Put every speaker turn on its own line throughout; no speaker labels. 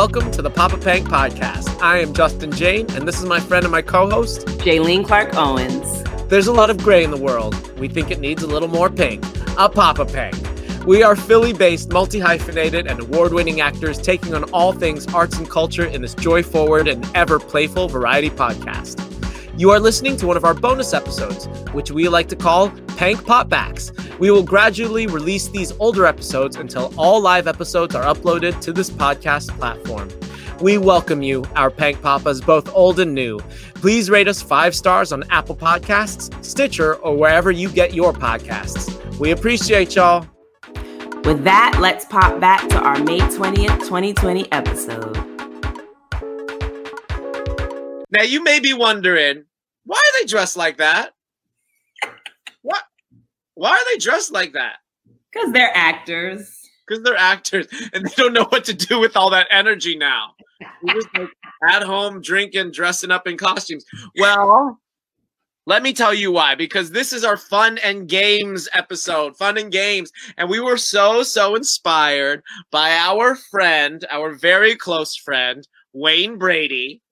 Welcome to the Papa Pank podcast. I am Justin Jain, and this is my friend and my co host,
Jaylene Clark Owens.
There's a lot of gray in the world. We think it needs a little more pink. A Papa Pank. We are Philly based, multi hyphenated, and award winning actors taking on all things arts and culture in this joy forward and ever playful variety podcast. You are listening to one of our bonus episodes, which we like to call Pank Pop Backs. We will gradually release these older episodes until all live episodes are uploaded to this podcast platform. We welcome you, our Pank Papas, both old and new. Please rate us five stars on Apple Podcasts, Stitcher, or wherever you get your podcasts. We appreciate y'all.
With that, let's pop back to our May 20th, 2020 episode.
Now, you may be wondering, why are they dressed like that? Why are they dressed like that?
Because they're actors.
Because they're actors and they don't know what to do with all that energy now. Just like at home drinking, dressing up in costumes. Well, let me tell you why. Because this is our fun and games episode, fun and games. And we were so, so inspired by our friend, our very close friend, Wayne Brady,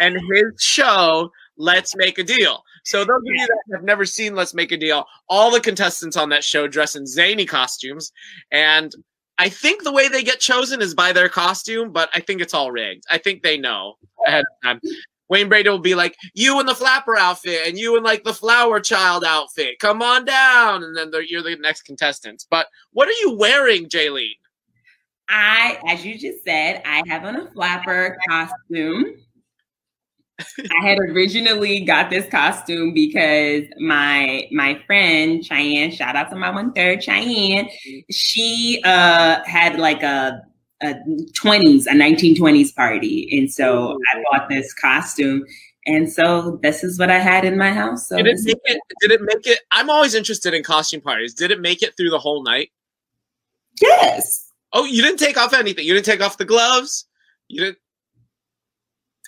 and his show, Let's Make a Deal. So those of you that have never seen Let's Make a Deal, all the contestants on that show dress in zany costumes, and I think the way they get chosen is by their costume, but I think it's all rigged. I think they know ahead of time. Wayne Brady will be like, "You in the flapper outfit, and you in like the flower child outfit. Come on down." And then you're the next contestants. But what are you wearing, Jaylene?
I, as you just said, I have on a flapper costume. I had originally got this costume because my my friend Cheyenne, shout out to my one third Cheyenne, she uh had like a a 20s, a 1920s party. And so I bought this costume. And so this is what I had in my house. So
did it make it did it make it I'm always interested in costume parties. Did it make it through the whole night?
Yes.
Oh, you didn't take off anything. You didn't take off the gloves. You didn't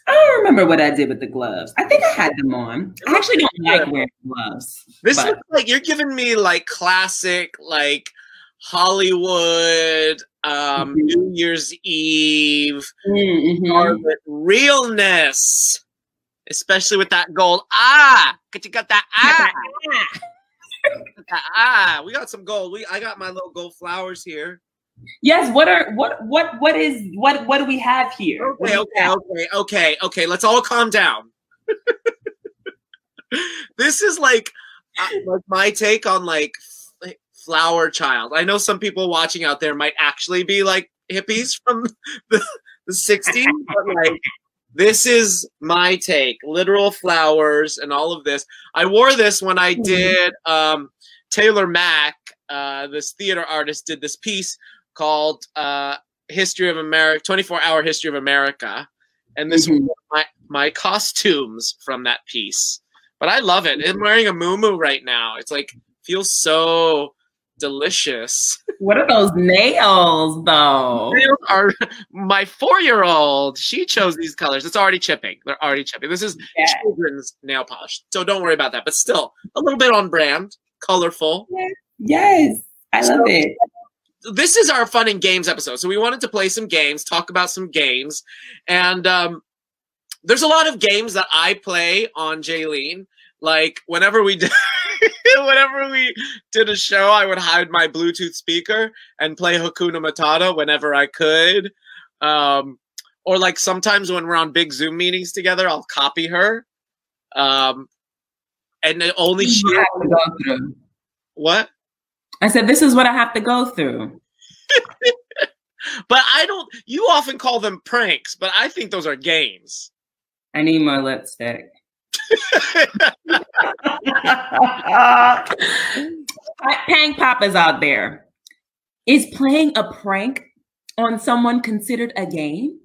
I don't remember what I did with the gloves. I think I had them on. I actually don't like wearing gloves.
This but. looks like you're giving me like classic, like Hollywood, um, mm-hmm. New Year's Eve, mm-hmm. realness, especially with that gold. Ah, cause you got that ah. ah, we got some gold. We I got my little gold flowers here.
Yes. What are what what what is what what do we have here?
Okay, okay, okay, okay, okay. Let's all calm down. this is like, uh, like my take on like flower child. I know some people watching out there might actually be like hippies from the, the 60s, but like this is my take. Literal flowers and all of this. I wore this when I mm-hmm. did um Taylor Mac, uh, this theater artist, did this piece called uh, History of America, 24 Hour History of America. And this mm-hmm. my, my costumes from that piece. But I love it. I'm wearing a moo right now. It's like feels so delicious.
What are those nails though?
Nails are my four year old. She chose these colors. It's already chipping. They're already chipping. This is yeah. children's nail polish. So don't worry about that. But still a little bit on brand, colorful.
Yes. yes. I love so, it
this is our fun and games episode. So we wanted to play some games, talk about some games, and um, there's a lot of games that I play on Jaylene. Like whenever we did, whenever we did a show, I would hide my Bluetooth speaker and play Hakuna Matata whenever I could. Um, or like sometimes when we're on big Zoom meetings together, I'll copy her. Um, and only she. What?
I said, this is what I have to go through.
but I don't, you often call them pranks, but I think those are games.
I need more lipstick. Pank Papa's out there. Is playing a prank on someone considered a game?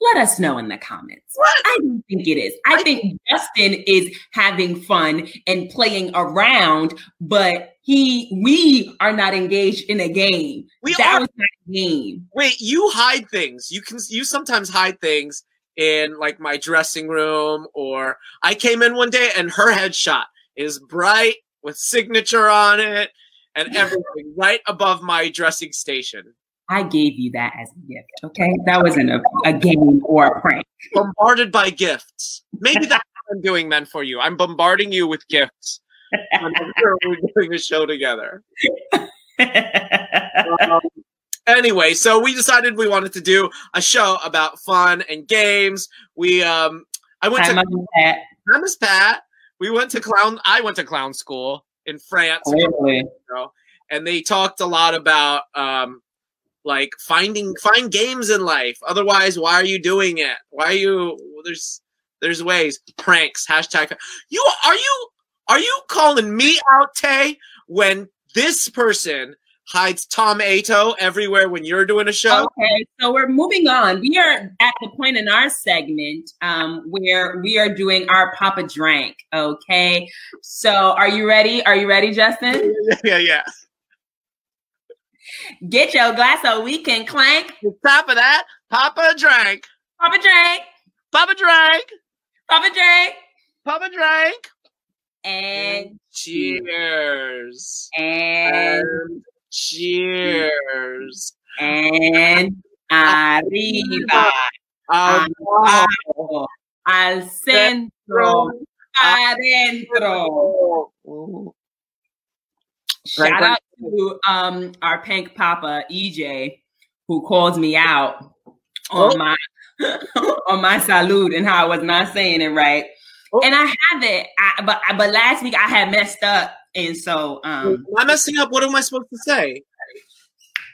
Let us know in the comments. What? I don't think it is. I, think Justin is having fun and playing around, but he we are not engaged in a game. We that are. was not a game.
Wait, you hide things. You can you sometimes hide things in like my dressing room or I came in one day and her headshot is bright with signature on it and everything right above my dressing station.
I gave you that as a gift. Okay, that wasn't a, a game or a prank.
Bombarded by gifts. Maybe that's what I'm doing then for you. I'm bombarding you with gifts. Whenever we're doing a show together. Um, anyway, so we decided we wanted to do a show about fun and games. We um I went to
Pat.
Hi, Miss Pat. We went to clown I went to clown school in France.
Really?
and they talked a lot about um like finding find games in life otherwise why are you doing it why are you there's there's ways pranks hashtag you are you are you calling me out tay when this person hides tom ato everywhere when you're doing a show
Okay, so we're moving on. We are at the point in our segment um, where we are doing our Papa Drank. Okay, so are you ready? Are you ready, Justin?
yeah yeah
Get your glass so we can clank.
on top of that papa drank
Papa Drank,
papa drank
Papa Drank,
papa drank
and
cheers.
And
and cheers.
And arriba, abajo, al centro, adentro. Shout out to um our pink papa EJ who calls me out on
Oh.
my on my salute and how I was not saying it right.
Oh.
And I have it, I, but but last week I had messed up, and so um
Am I messing up? What am I supposed to say?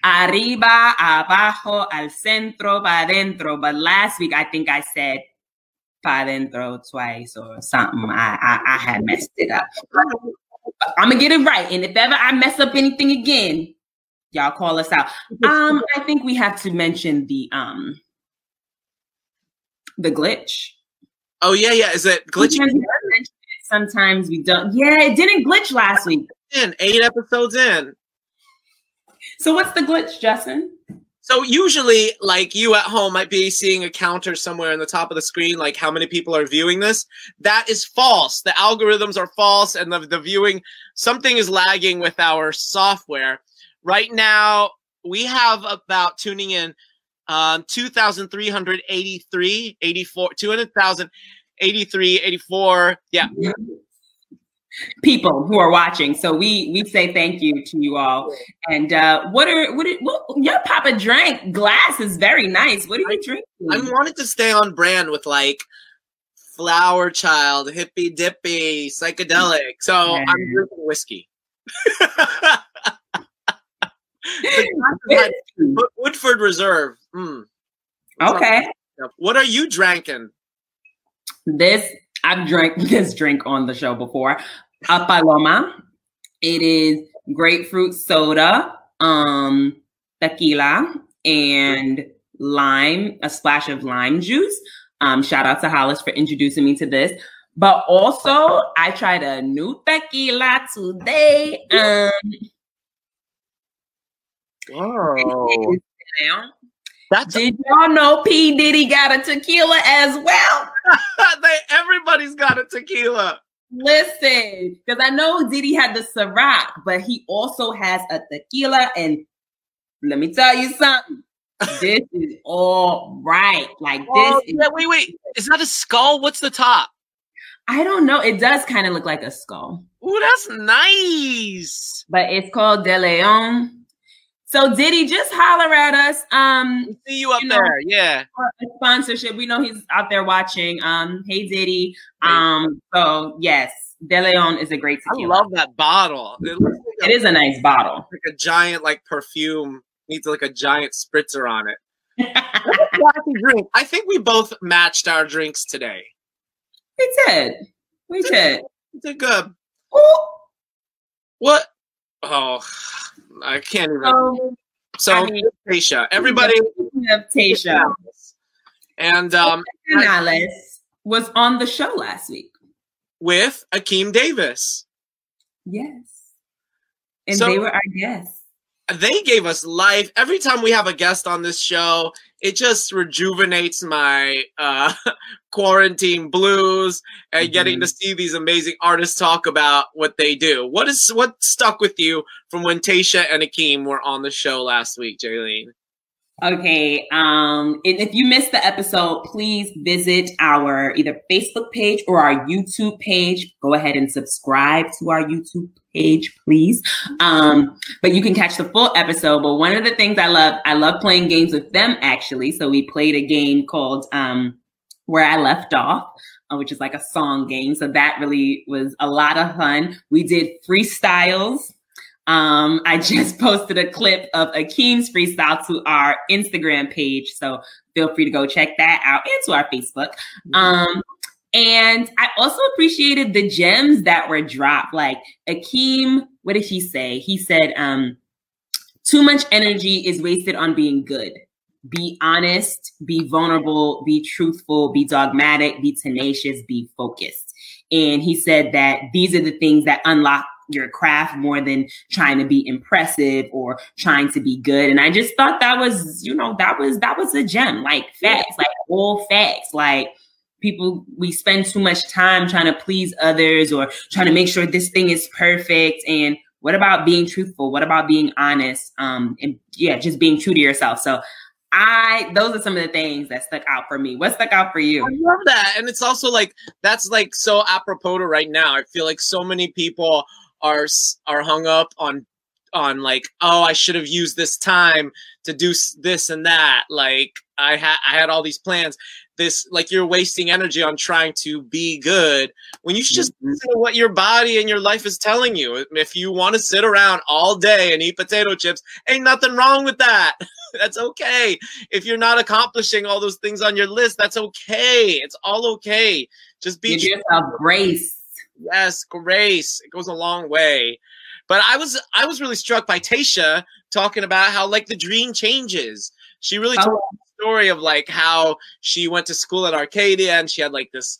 arriba, abajo, al centro, pa adentro. But last week I think I said pa adentro twice or something. I I, I had messed it up. I'm gonna get it right, and if ever I mess up anything again, y'all call us out. Um, I think we have to mention the um the glitch.
Oh yeah, yeah. Is it glitching
Sometimes we it, Sometimes we don't. Yeah, it didn't glitch last week.
in? Eight episodes in.
So what's the glitch, Justin?
So usually, like you at home might be seeing a counter somewhere in the top of the screen, like how many people are viewing this. That is false. The algorithms are false, and the the viewing something is lagging with our software. Right now, we have about tuning in um, 2,383, 84, 200,000, 83, 84. Yeah.
People who are watching. So we we say thank you to you all. And uh what are what, are, what your papa drank glass is very nice. What are you drinking?
I wanted to stay on brand with like flower child, hippy dippy, psychedelic. So I'm drinking whiskey. Woodford Reserve. Mm.
okay.
What are you drinking?
This I've drank this drink on the show before. A paloma. It is grapefruit soda, um, tequila, and lime, a splash of lime juice. Um, shout out to Hollis for introducing me to this. But also, I tried a new tequila today. Um,
Oh, that's
did y'all know P Diddy got a tequila as well?
they, everybody's got a tequila.
Listen, because I know Diddy had the Ciroc, but he also has a tequila. And let me tell you something. this is all right. Like this
Oh,
is,
wait, wait. Is that a skull? What's the top?
I don't know. It does kind of look like a skull,
Ooh, that's nice.
but it's called De Leon. So Diddy, just holler at us. Um,
We see you up
You know-
there. Yeah.
sponsorship. We know he's out there watching. Um, hey Diddy. Um, so yes, De Leon is a great
I love that bottle. It like
it is a nice bottle.
like a giant like perfume needs like a giant spritzer on it. Drink. I think we both matched our drinks today.
we did. We did.
We did good.
Ooh.
What? Oh, I can't even.
So,
So,
I mean-
Tasha, everybody,
Tasha,
and um,
Canales was on the show last week.
with Akeem Davis,
Yes. And
So-
they were our guests.
They gave us life. Every time we have a guest on this show, it just rejuvenates my uh, quarantine blues and getting to see these amazing artists talk about what they do. What is what stuck with you from when Tasha and Akeem were on the show last week, Jaylene?
Okay. Um, and if you missed the episode, please visit our either Facebook page or our YouTube page. Go ahead and subscribe to our YouTube page, please. Um, but you can catch the full episode. But one of the things I love, I love playing games with them actually. So we played a game called um, Where I Left Off. Uh, which is like a song game. So that really was a lot of fun. We did freestyles um, I just posted a clip of Akeem's freestyle to our Instagram page. So feel free to go check that out and to our Facebook. Mm-hmm. Um, and I also appreciated the gems that were dropped. Like Akeem, what did he say? He said, um, too much energy is wasted on being good. Be honest, be vulnerable, be truthful, be dogmatic, be tenacious, be focused. And he said that these are the things that unlock your craft more than trying to be impressive or trying to be good. And I just thought that was, you know, that was that was a gem, like facts, like all facts, like people we spend too much time trying to please others or trying to make sure this thing is perfect and what about being truthful what about being honest um and yeah just being true to yourself so I those are some of the things that stuck out for me. What stuck out for you?
I love that. And it's also like that's like so apropos to right now. I feel like so many people are are hung up on on like oh i should have used this time to do this and that like i had i had all these plans this like you're wasting energy on trying to be good when you should just mm-hmm. listen to what your body and your life is telling you if you want to sit around all day and eat potato chips ain't nothing wrong with that that's okay if you're not accomplishing all those things on your list that's okay it's all okay just be
give yourself grace
Yes, grace. It goes a long way. But I was I was really struck by Tasha talking about how like the dream changes. She really oh. Story of like how she went to school at Arcadia and she had like this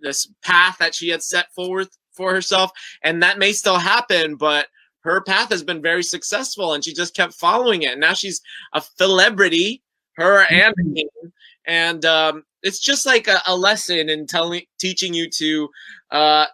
this path that she had set forward for herself, and that may still happen, but her path has been very successful, and she just kept following it. And now she's a celebrity, her and mm-hmm. and um, it's just like a, a lesson in telling teaching you to uh,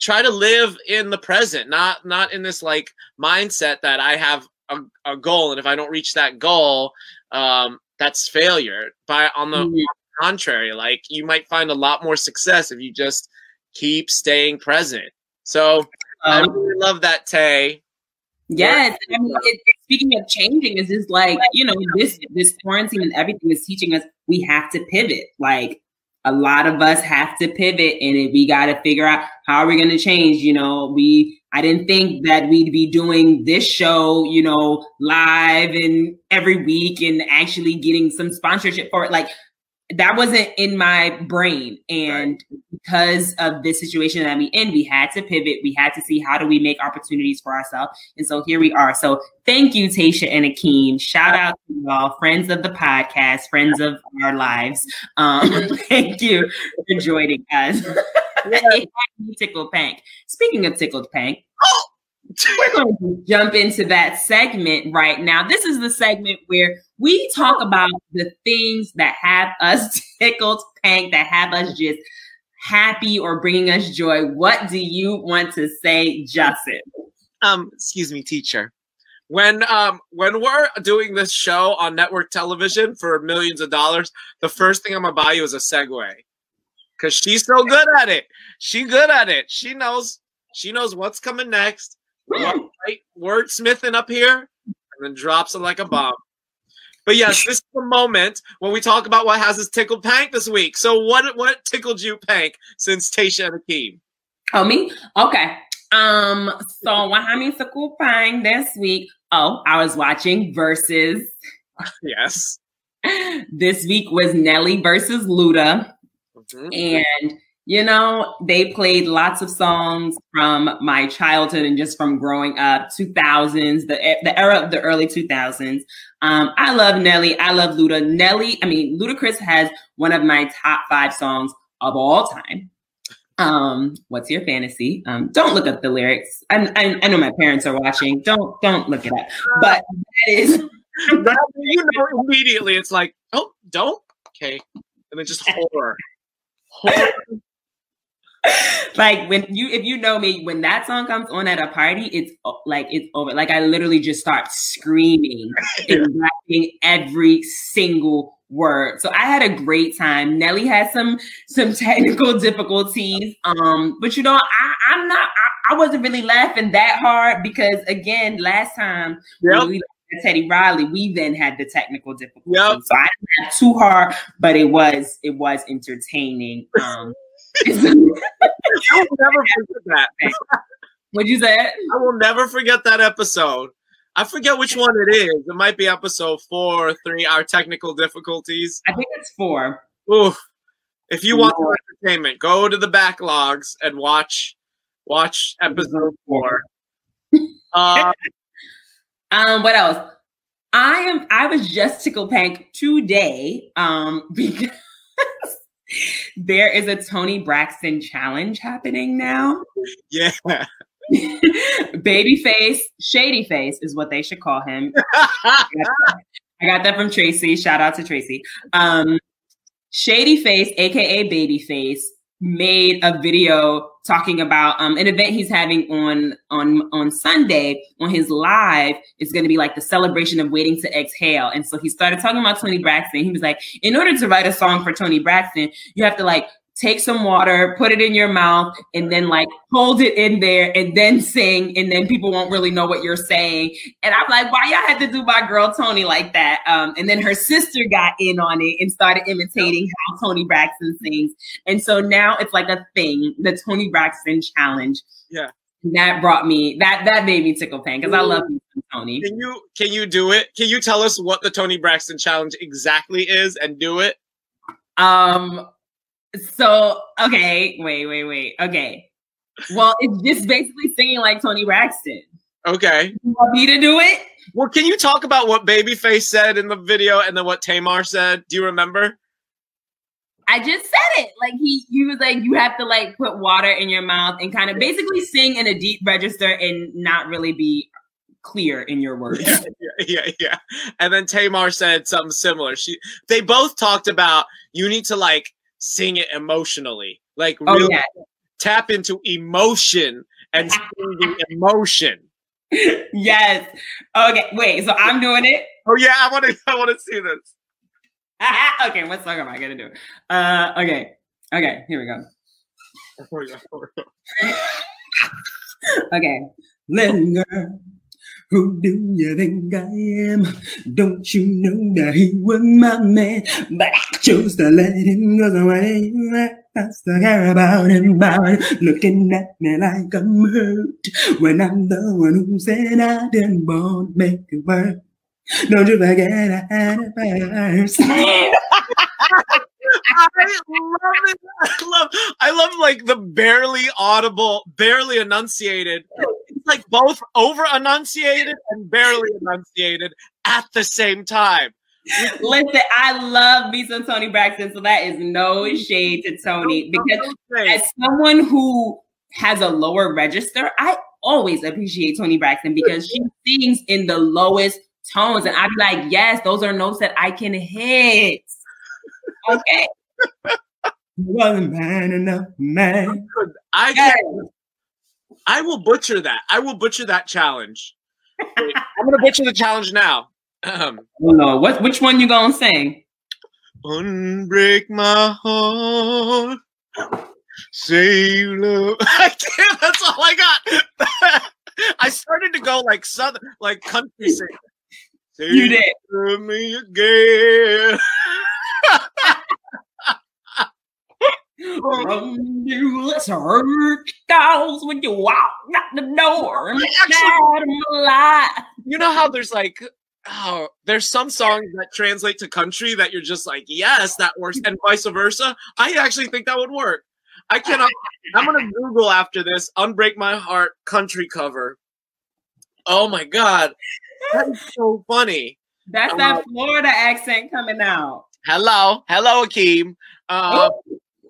try to live in the present, not not in this like mindset that I have a, a goal, and if I don't reach that goal, um, that's failure. By on the mm-hmm. contrary, like you might find a lot more success if you just keep staying present. So um, I really love that, Tay.
Yes, I mean, it, speaking of changing, is just like you know this this quarantine and everything is teaching us we have to pivot. Like a lot of us have to pivot and we got to figure out how are we going to change you know we i didn't think that we'd be doing this show you know live and every week and actually getting some sponsorship for it like that wasn't in my brain. And because of this situation that we in, we had to pivot. We had to see how do we make opportunities for ourselves. And so here we are. So thank you, Tayshia and Akeem. Shout out to y'all, friends of the podcast, friends of our lives. Um, thank you for joining us. Yeah. Tickled Pank. Speaking of tickled Pank. We're going to jump into that segment right now. This is the segment where we talk about the things that have us tickled, pink, that have us just happy or bringing us joy. What do you want to say, Justin?
Um, excuse me, teacher. When um when we're doing this show on network television for millions of dollars, the first thing I'm gonna buy you is a Segway. Cause she's so good at it. She good at it. She knows she knows what's coming next right wordsmithing up here and then drops it like a bomb. But yes, this is the moment when we talk about what has us tickled Pank this week. So what what tickled you, Pank, since Tayshia and Akeem?
Oh, me? Okay. Um, so what had me tickled Pank this week? Oh, I was watching Verzuz.
Yes.
this week was Nelly versus Luda. Mm-hmm. And you know, they played lots of songs from my childhood and just from growing up, 2000s, the, the era of the early 2000s. Um, I love Nelly. I love Luda. Nelly, I mean, Ludacris has one of my top five songs of all time. Um, what's your fantasy? Um, don't look up the lyrics. I, I, I know my parents are watching. Don't don't look it up. But that is
you know immediately. It's like, oh, don't okay, and then just horror.
like when you if you know me when that song comes on at a party it's like it's over. Like i literally just start screaming and rapping every single word. So i had a great time. Nelly had some some technical difficulties um but you know i i'm not i, I wasn't really laughing that hard because again last time yep. we Teddy Riley, we then had the technical difficulties. Yep. So I didn't have too hard, but it was it was entertaining. Um I will never forget that. What'd you say?
I will never forget that episode. I forget which one it is. It might be episode four or three, our technical difficulties.
I think it's four.
Ooh. If you want more entertainment, go to the backlogs and watch watch episode four.
uh, um, what else? I am I was just tickle pink today um because there is a Toni Braxton challenge happening now.
Yeah.
Babyface, Shady Face is what they should call him. I got that from Tracy. Shout out to Tracy. Um, Shady Face, aka Babyface, made a video talking about um, an event he's having on on on Sunday on his live. It's going to be like the celebration of waiting to exhale. And so he started talking about Toni Braxton. He was like, in order to write a song for Toni Braxton, you have to like take some water, put it in your mouth, and then like hold it in there and then sing, and then people won't really know what you're saying. And I'm like, why y'all had to do my girl Toni like that? Um, and then her sister got in on it and started imitating how Toni Braxton sings. And so now it's like a thing, the Toni Braxton challenge.
Yeah.
That brought me that that made me tickle pink because I love Toni.
Can you can you do it? Can you tell us what the Toni Braxton challenge exactly is and do it?
Um so okay, wait, wait, wait. Okay. Well, it's just basically singing like Toni Braxton.
Okay.
You want me to do it?
Well, can you talk about what Babyface said in the video and then what Tamar said? Do you remember?
I just said it. Like he, he was like, you have to like put water in your mouth and kind of basically sing in a deep register and not really be clear in your words.
Yeah, yeah, yeah. And then Tamar said something similar. She, they both talked about you need to like sing it emotionally. Like oh, really yeah. tap into emotion and sing the emotion.
Yes. Okay. Wait. So I'm doing it.
Oh yeah. I want to. I want to see this.
okay. What song am I gonna do? Uh. Okay. Okay. Here we go. okay. Little girl. Who do you think I am? Don't you know that he was my man? But I chose to let him go away. I still care about him, about looking at me like I'm hurt when I'm the one who said I didn't want to make it work. Don't you forget I had it first. I
love it. I love I love like the barely audible, barely enunciated like both over enunciated and barely enunciated at the same time.
Listen, I love me some Toni Braxton, so that is no shade to Toni because as someone who has a lower register, I always appreciate Toni Braxton because she sings in the lowest tones, and I'd be like, yes, those are notes that I can hit. Okay. wasn't man enough, man.
I yes. I will butcher that. I will butcher that challenge. Wait, I'm gonna butcher the challenge now.
Um, oh no, what? Which one you gonna sing?
Unbreak my heart. Say love. I can't. That's all I got. I started to go like southern, like country singing.
Say you did.
Me again.
From you, let's hurt dolls when you walk out the door. Actually,
you know how there's like oh, there's some songs that translate to country that you're just like, yes, that works, and vice versa. I actually think that would work. I cannot. I'm gonna Google after this. Unbreak my heart country cover. Oh my god, that is so funny.
That's um, that Florida accent coming out.
Hello, hello, Akeem. Uh,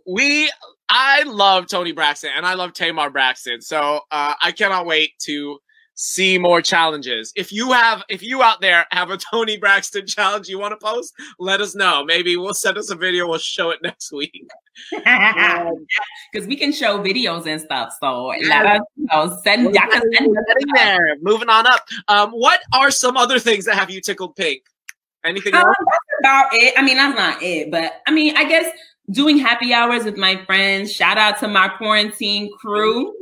we I love Toni Braxton and I love Tamar Braxton. So uh, I cannot wait to see more challenges. If you have, if you out there have a Toni Braxton challenge you want to post, let us know. Maybe we'll send us a video. We'll show it next week.
Because we can show videos and stuff. So let us know. Send, y'all can send
there. Moving on up. Um, what are some other things that have you tickled pink? Anything um,
else? That's about it. I mean, that's not it, but I mean, I guess doing happy hours with my friends. Shout out to my quarantine crew.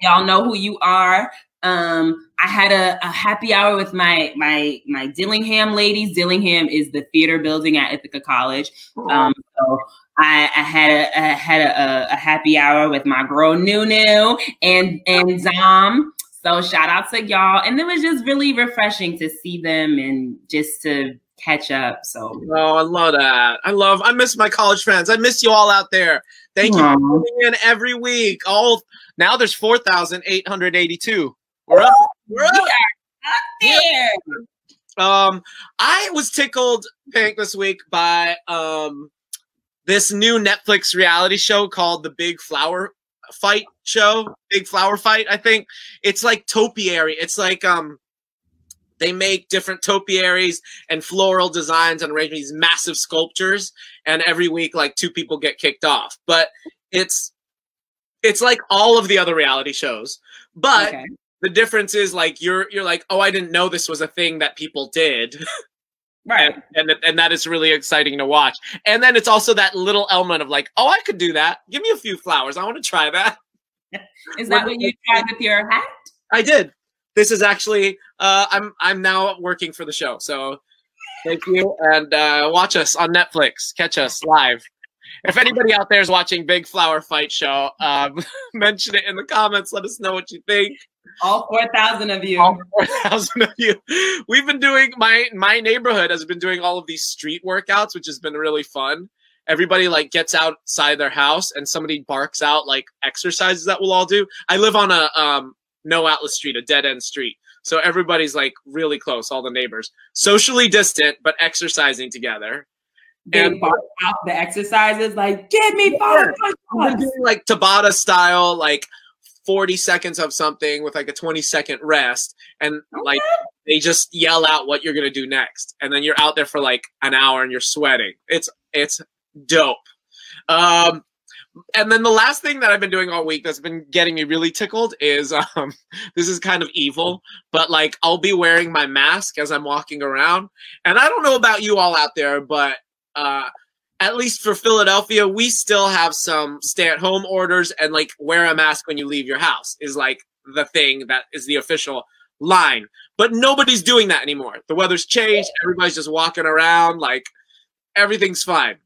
Y'all know who you are. Um, I had a, a, happy hour with my my my Dillingham ladies. Dillingham is the theater building at Ithaca College. Um, so I, I, had a had a, a, happy hour with my girl Nunu and and Dom. So shout out to y'all, and it was just really refreshing to see them and just to catch up. So
oh, I love that. I love. I miss my college friends. I miss you all out there. Thank Aww. you for coming in every week. All now there's four thousand eight hundred eighty-two. We're up. We're up. there. Um, I was tickled pink this week by um this new Netflix reality show called The Big Flower Fight Show. Big Flower Fight, I think. It's like topiary. It's like um they make different topiaries and floral designs and arrange these massive sculptures and every week like two people get kicked off. But it's it's like all of the other reality shows. But okay. the difference is like you're you're like oh i didn't know this was a thing that people did.
Right.
And, and and that is really exciting to watch. And then it's also that little element of like oh i could do that. Give me a few flowers. I want to try that.
Is that what you tried with your hat?
I did this is actually uh i'm i'm now working for the show so thank you and uh watch us on netflix catch us live if anybody out there is watching Big Flower Fight Show, um, mention it in the comments. Let us know what you think.
All four thousand of you. All
four thousand of you. We've been doing my my neighborhood has been doing all of these street workouts, which has been really fun. Everybody like gets outside their house and somebody barks out like exercises that we'll all do. I live on a um no outlet street, a dead end street. So everybody's like really close, all the neighbors, socially distant, but exercising together.
They and bark out the exercises like, "Give me five
yeah. like Tabata style, like 40 seconds of something with like a 20 second rest and okay. like they just yell out what you're going to do next and then you're out there for like an hour and you're sweating it's it's dope um and then the last thing that I've been doing all week that's been getting me really tickled is um this is kind of evil, but like I'll be wearing my mask as I'm walking around. And I don't know about you all out there, but uh at least for Philadelphia, we still have some stay at home orders and like wear a mask when you leave your house is like the thing that is the official line. But nobody's doing that anymore. The weather's changed. Everybody's just walking around like everything's fine.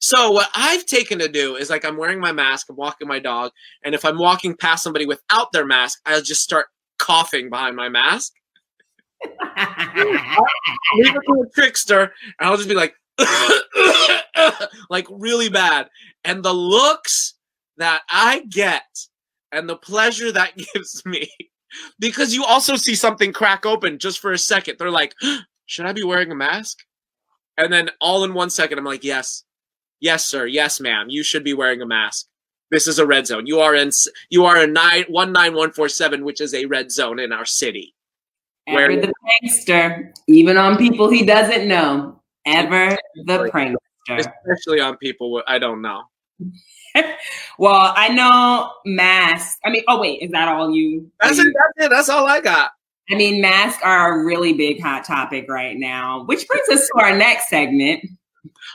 So what I've taken to do is like I'm wearing my mask, I'm walking my dog, and if I'm walking past somebody without their mask, I'll just start coughing behind my mask. Leave it to a trickster, and I'll just be like, like really bad. And the looks that I get and the pleasure that gives me, because you also see something crack open just for a second. They're like, should I be wearing a mask? And then all in one second, I'm like, yes, yes, sir, yes, ma'am, you should be wearing a mask. This is a red zone. You are in you are in nine one nine one four seven, which is a red zone in our city.
Where the prankster, even on people he doesn't know, ever the prankster.
Especially on people I don't know.
well, I know masks. I mean, oh wait, is that all you?
That's it. That's it. That's all I got.
I mean, masks are a really big hot topic right now, which brings us to our next segment.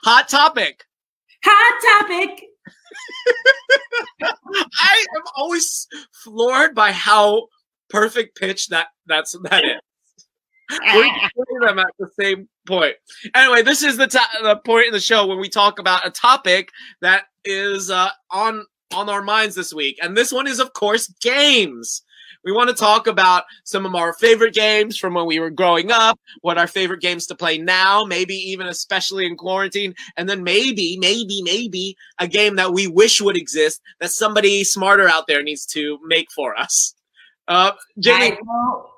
Hot topic.
Hot topic.
I am always floored by how perfect pitch that that's that is. We're them at the same point. Anyway, this is the, to- the point in the show when we talk about a topic that is uh, on on our minds this week, and this one is, of course, games. We want to talk about some of our favorite games from when we were growing up, what our favorite games to play now, maybe even especially in quarantine, and then maybe, maybe, maybe a game that we wish would exist that somebody smarter out there needs to make for us. Uh, Jamie,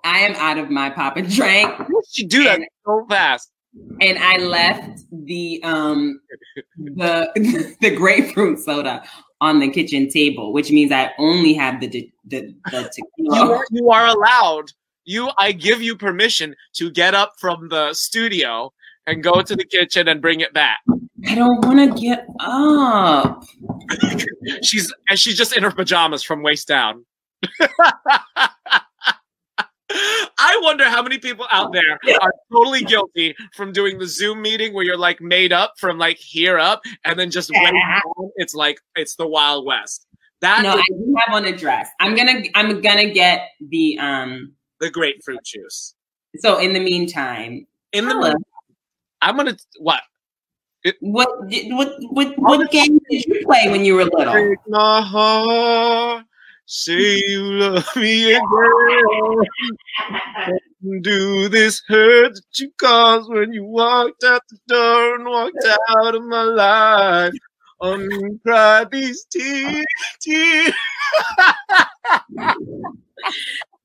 I, I, am out of my pop and drink.
You do that so fast?
And I left the um the the grapefruit soda on the kitchen table, which means I only have the the, the tequila.
You are, you are allowed you I give you permission to get up from the studio and go to the kitchen and bring it back.
I don't want to get up.
she's and she's just in her pajamas from waist down. How many people out there are totally guilty from doing the Zoom meeting where you're like made up from like here up and then just down. It's like it's the Wild West.
That no, is, I do have on a dress. I'm gonna I'm gonna get the um
the grapefruit juice.
So in the meantime,
in the I'm gonna what?
It, what what what what game did you play when you were little? Take
my heart Say you love me again. Do this hurt that you caused when you walked out the door and walked out of my life. Uncry these tears. tears.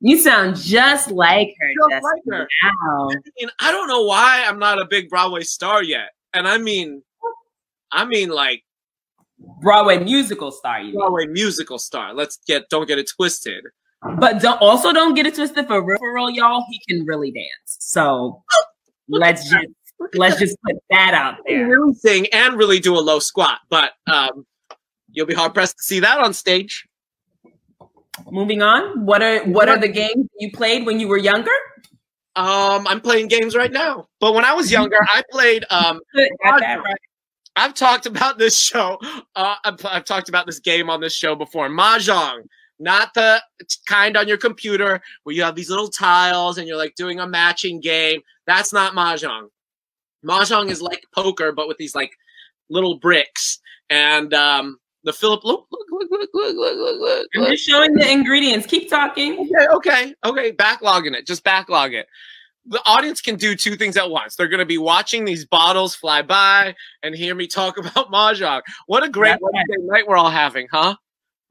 you sound just like her. Just like her.
Now. I mean, I don't know why I'm not a big Broadway star yet, and I mean, I mean, like
Broadway musical star. You
Broadway mean. musical star. Let's get don't get it twisted.
But don't also don't get it twisted for real, for real, y'all. He can really dance. So let's just let's just put that out there.
Really sing and really do a low squat, but um, you'll be hard pressed to see that on stage.
Moving on, what are what are the games you played when you were younger?
Um, I'm playing games right now, but when I was younger, I played um. Right. I've talked about this show. Uh, I've, I've, talked about this game on this show before. Mahjong, not the kind on your computer where you have these little tiles and you're like doing a matching game. That's not Mahjong. Mahjong is like poker, but with these like little bricks. And um, the Philip, look, look, look, look, look, look, look, look.
I'm just showing the ingredients. Keep talking.
Okay, okay, okay. Backlogging it. Just backlog it the audience can do two things at once. They're going to be watching these bottles fly by and hear me talk about mahjong. What a great Wednesday night we're all having, huh?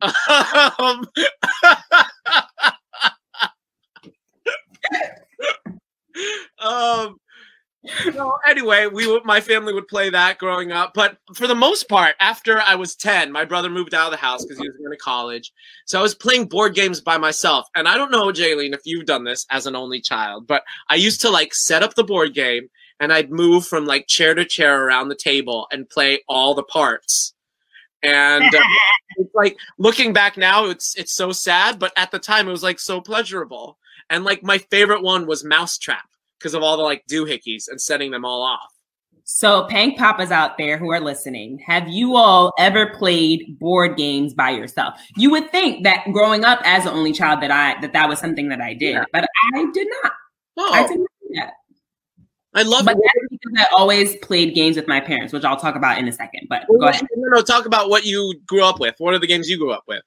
Um, um, so anyway, we my family would play that growing up, but for the most part, after I was ten, my brother moved out of the house because he was going to college. So I was playing board games by myself, and I don't know, Jaylene, if you've done this as an only child, but I used to like set up the board game and I'd move from like chair to chair around the table and play all the parts. And uh, it's like looking back now, it's it's so sad, but at the time it was like so pleasurable. And like my favorite one was Mousetrap because of all the like doohickeys and setting them all off.
So, Pank Papas out there who are listening, have you all ever played board games by yourself? You would think that growing up as an only child that I that that was something that I did, yeah. but I did not. Oh. I did not do that.
I love
but that's because I always played games with my parents, which I'll talk about in a second. But well, go ahead.
No, no, talk about what you grew up with. What are the games you grew up with?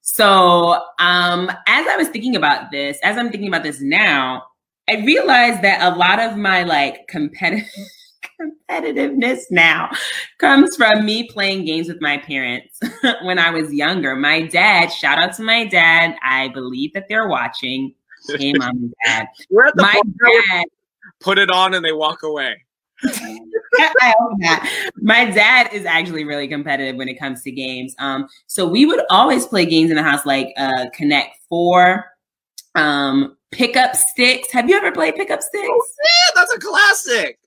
So, um, as I was thinking about this, as I'm thinking about this now, I realized that a lot of my like competitive competitiveness now comes from me playing games with my parents when I was younger. My dad, shout out to my dad. I believe that they're watching. Hey, mom and dad.
my dad put it on and they walk away.
I hope not. My dad is actually really competitive when it comes to games. Um, so we would always play games in the house like uh, Connect Four, um, Pickup Sticks. Have you ever played Pickup Sticks? Oh,
yeah, that's a classic.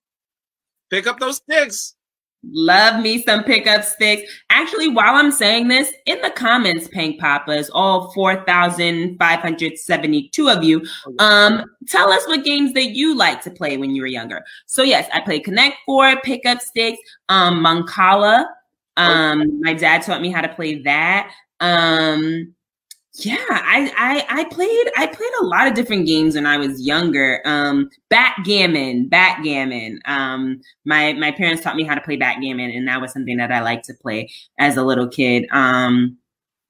Pick up those sticks.
Love me some pickup sticks. Actually, while I'm saying this, in the comments, Pank Papas, all 4,572 of you, um, tell us what games that you like to play when you were younger. So yes, I played Connect Four, Pickup Sticks, um, Mancala. Um, my dad taught me how to play that. Um, yeah, I, I I played I played a lot of different games when I was younger. Um, backgammon, backgammon. Um, my my parents taught me how to play backgammon, and that was something that I liked to play as a little kid. Um,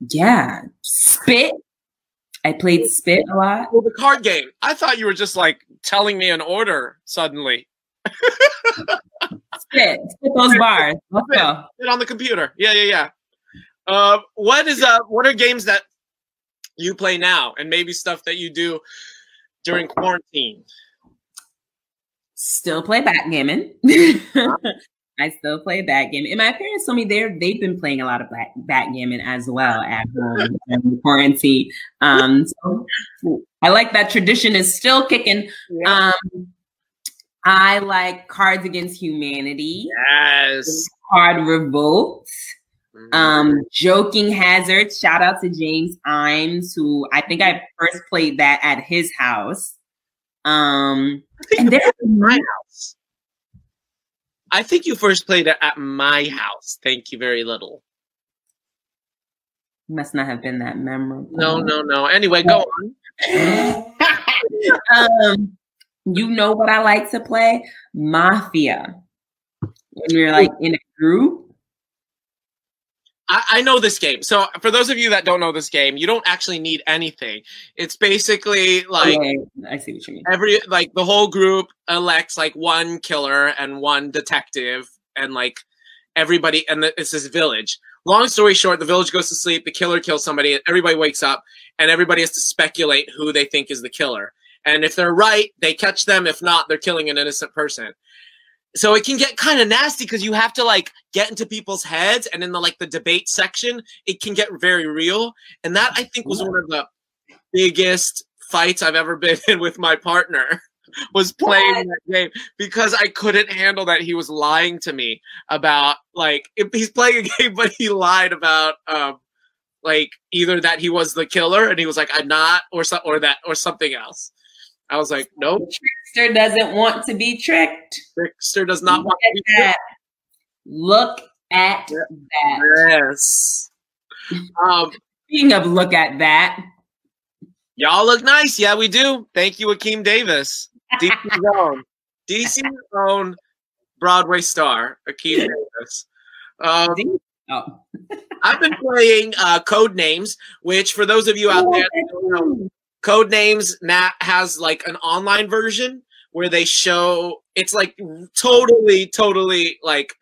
yeah, spit. I played spit a lot.
Well, the card game. I thought you were just like telling me an order suddenly.
spit, spit those bars. Let's
spit, go. Spit on the computer. Yeah, yeah, yeah. Uh, what is uh, what are games that you play now and maybe stuff that you do during quarantine?
Still play backgammon. I still play backgammon. And my parents told me they're they've been playing a lot of back, backgammon as well at home in quarantine. Um, so I like that tradition is still kicking. Yeah. Um, I like Cards Against Humanity.
Yes.
Card Revolt. Mm-hmm. Um, Joking Hazard. Shout out to James Imes, who I think I first played that at his house. Um, and there
my house. I think you first played it at my house. Thank you very little.
Must not have been that memorable.
No, no, no. Anyway, go
on. um, you know what I like to play? Mafia. When you're like in a group
I, I, know this game. So for those of you that don't know this game, you don't actually need anything. It's basically like
okay. I see what you mean.
Every like the whole group elects like one killer and one detective, and like everybody, and it's this village. Long story short, the village goes to sleep. The killer kills somebody. Everybody wakes up, and everybody has to speculate who they think is the killer. And if they're right, they catch them. If not, they're killing an innocent person so it can get kind of nasty because you have to like get into people's heads and in the like the debate section it can get very real and that i think was one of the biggest fights i've ever been in with my partner was playing what? that game because i couldn't handle that he was lying to me about like if he's playing a game but he lied about um like either that he was the killer and he was like i'm not or so, or that or something else I was like, nope.
Trickster doesn't want to be tricked.
Trickster does not
Look
want
to be that. tricked. Look at yeah. that.
Yes. Um,
Speaking of look at that.
Y'all look nice. Yeah, we do. Thank you, Akeem Davis. DC's own. DC's own Broadway star, Akeem Davis. Um, oh. I've been playing uh, Codenames, which for those of you out there know, Codenames Nat has like an online version where they show it's like totally, totally like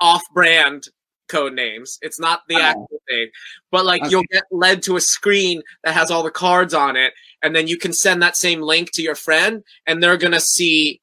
off-brand code names. It's not the oh. actual thing, but like okay. you'll get led to a screen that has all the cards on it, and then you can send that same link to your friend, and they're gonna see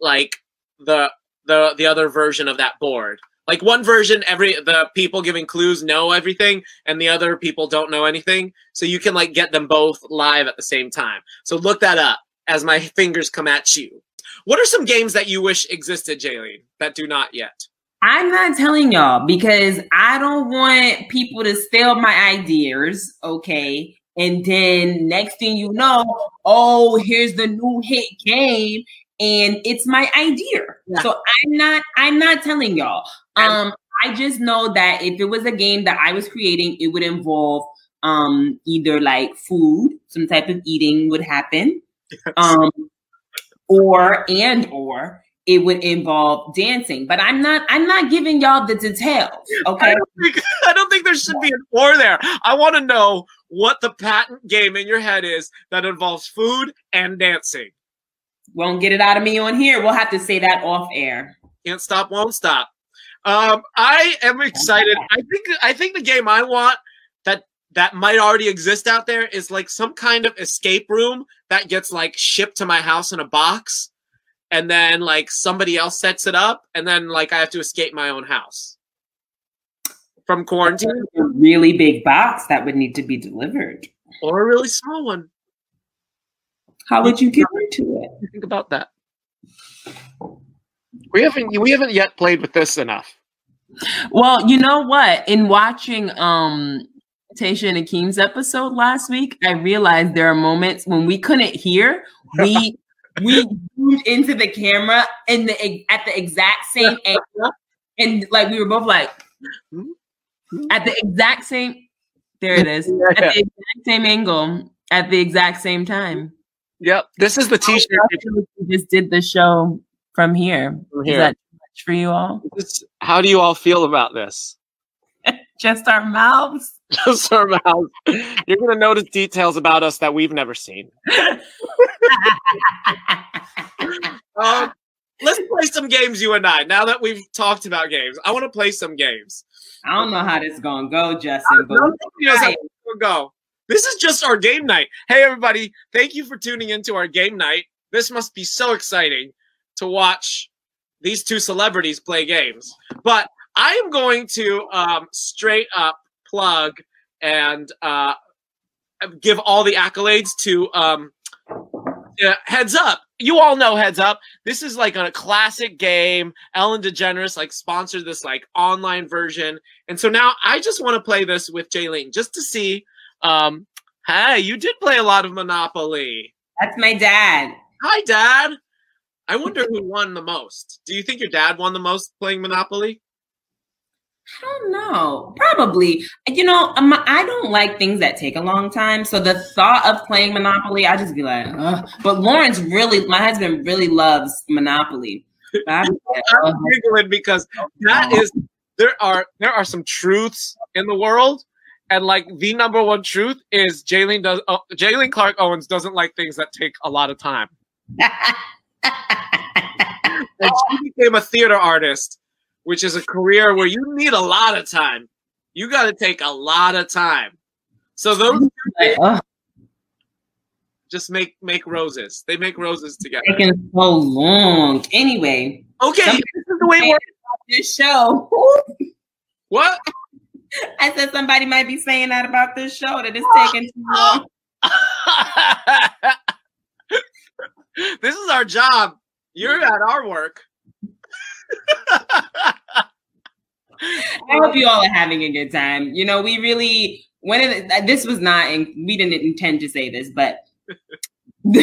like the the the other version of that board like one version every the people giving clues know everything and the other people don't know anything. So you can like get them both live at the same time. So look that up as my fingers come at you. What are some games that you wish existed Jaylene that do not yet?
I'm not telling y'all because i don't want people to steal my ideas okay? And then next thing you know oh here's the new hit game and it's my idea. Yeah. So I'm not I'm not telling y'all. Um I just know that if it was a game that I was creating, it would involve um either like food, some type of eating would happen. Yes. Um or and or it would involve dancing. But I'm not I'm not giving y'all the details. Okay. I
don't think, I don't think there should be an or there. I want to know what the patent game in your head is that involves food and dancing.
Won't get it out of me on here. We'll have to say that off air.
Can't stop, won't stop. Um, I am excited. I think I think the game I want that that might already exist out there is like some kind of escape room that gets like shipped to my house in a box, and then like somebody else sets it up, and then like I have to escape my own house from quarantine.
A really big box that would need to be delivered,
or a really small one.
How would you get into it?
Think about that. We haven't we haven't yet played with this enough.
Well, you know what? In watching um Tasha and Akeem's episode last week, I realized there are moments when we couldn't hear. We we moved into the camera in the at the exact same angle, and like we were both like at the exact same. There it is at the exact same angle at the exact same time.
Yep. This is the t-shirt.
We just did the show from here. From here. Is that too much for you all?
How do you all feel about this?
just our mouths.
Just our mouths. You're going to notice details about us that we've never seen. um, let's play some games, you and I. Now that we've talked about games, I want to play some games.
I don't know how this is going to go, Justin. But
go. This is just our game night. Hey, everybody. Thank you for tuning into our game night. This must be so exciting to watch these two celebrities play games. But I am going to um, straight up plug and uh, give all the accolades to um, uh, Heads Up. You all know Heads Up. This is like a classic game. Ellen DeGeneres like sponsored this like online version, and so now I just want to play this with Jaylene just to see. Um, hey, you did play a lot of Monopoly.
That's my dad.
Hi, Dad. I wonder who won the most. Do you think your dad won the most playing Monopoly?
I don't know. Probably. You know, um, I don't like things that take a long time. So the thought of playing Monopoly, I just be like, Ugh. but Lawrence really, my husband really loves Monopoly. I'm,
I'm giggling because that is there are there are some truths in the world, and like the number one truth is Jaylene does uh, Jaylene Clark Owens doesn't like things that take a lot of time. and she became a theater artist which is a career where you need a lot of time. You got to take a lot of time. So those just make make roses. They make roses together.
Taking so long. Anyway.
Okay, this is the way it works.
This show.
what?
I said somebody might be saying that about this show that it's taking too long.
this is our job. You're at our work.
I hope you all are having a good time. You know, we really when it, this was not, and we didn't intend to say this, but